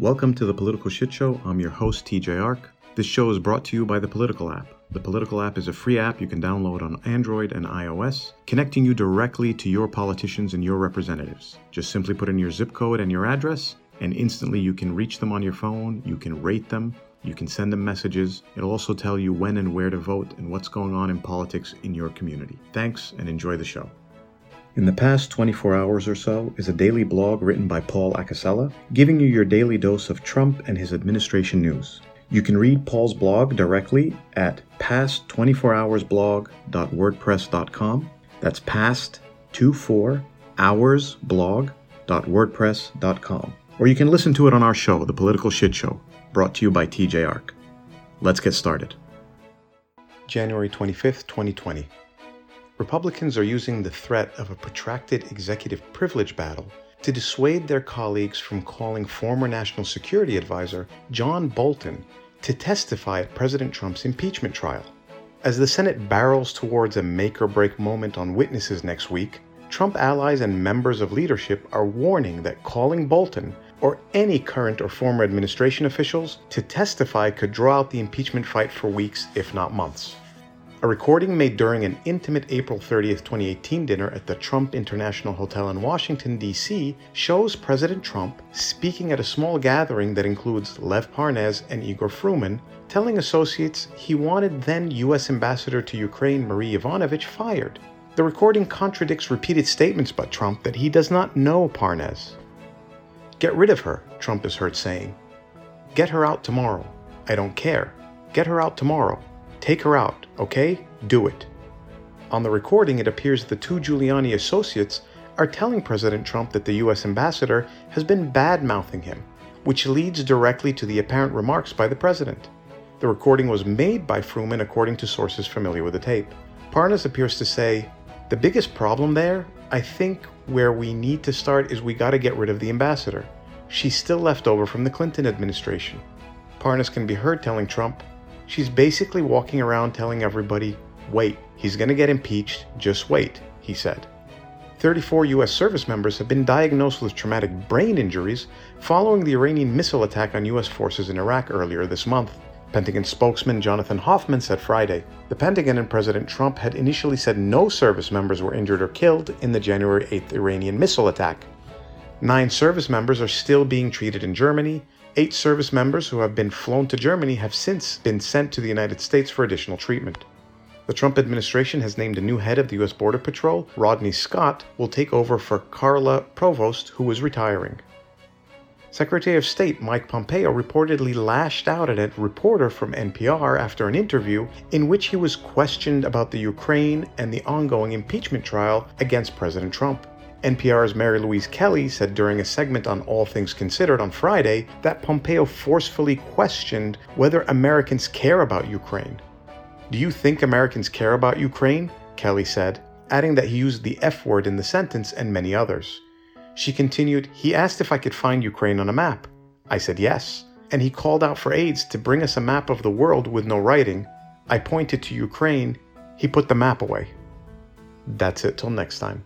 Welcome to the Political Shit Show. I'm your host, TJ Ark. This show is brought to you by the Political app. The Political app is a free app you can download on Android and iOS, connecting you directly to your politicians and your representatives. Just simply put in your zip code and your address, and instantly you can reach them on your phone, you can rate them, you can send them messages. It'll also tell you when and where to vote and what's going on in politics in your community. Thanks and enjoy the show. In the past 24 hours or so is a daily blog written by Paul Acasella, giving you your daily dose of Trump and his administration news. You can read Paul's blog directly at past24hoursblog.wordpress.com. That's past24hoursblog.wordpress.com. Or you can listen to it on our show, The Political Shit Show, brought to you by TJ Ark. Let's get started. January 25th, 2020. Republicans are using the threat of a protracted executive privilege battle to dissuade their colleagues from calling former National Security Advisor John Bolton to testify at President Trump's impeachment trial. As the Senate barrels towards a make or break moment on witnesses next week, Trump allies and members of leadership are warning that calling Bolton or any current or former administration officials to testify could draw out the impeachment fight for weeks, if not months. A recording made during an intimate April 30, 2018 dinner at the Trump International Hotel in Washington, D.C., shows President Trump speaking at a small gathering that includes Lev Parnas and Igor Fruman, telling associates he wanted then U.S. Ambassador to Ukraine Marie Yovanovitch fired. The recording contradicts repeated statements by Trump that he does not know Parnas. Get rid of her, Trump is heard saying. Get her out tomorrow. I don't care. Get her out tomorrow. Take her out, okay? Do it. On the recording, it appears the two Giuliani associates are telling President Trump that the U.S. ambassador has been bad mouthing him, which leads directly to the apparent remarks by the president. The recording was made by Fruman according to sources familiar with the tape. Parnas appears to say, The biggest problem there, I think where we need to start is we gotta get rid of the ambassador. She's still left over from the Clinton administration. Parnas can be heard telling Trump, She's basically walking around telling everybody, wait, he's going to get impeached, just wait, he said. 34 U.S. service members have been diagnosed with traumatic brain injuries following the Iranian missile attack on U.S. forces in Iraq earlier this month. Pentagon spokesman Jonathan Hoffman said Friday the Pentagon and President Trump had initially said no service members were injured or killed in the January 8th Iranian missile attack. Nine service members are still being treated in Germany, Eight service members who have been flown to Germany have since been sent to the United States for additional treatment. The Trump administration has named a new head of the U.S. Border Patrol. Rodney Scott will take over for Carla Provost, who is retiring. Secretary of State Mike Pompeo reportedly lashed out at a reporter from NPR after an interview in which he was questioned about the Ukraine and the ongoing impeachment trial against President Trump. NPR's Mary Louise Kelly said during a segment on All Things Considered on Friday that Pompeo forcefully questioned whether Americans care about Ukraine. Do you think Americans care about Ukraine? Kelly said, adding that he used the F word in the sentence and many others. She continued, He asked if I could find Ukraine on a map. I said yes, and he called out for aides to bring us a map of the world with no writing. I pointed to Ukraine. He put the map away. That's it till next time.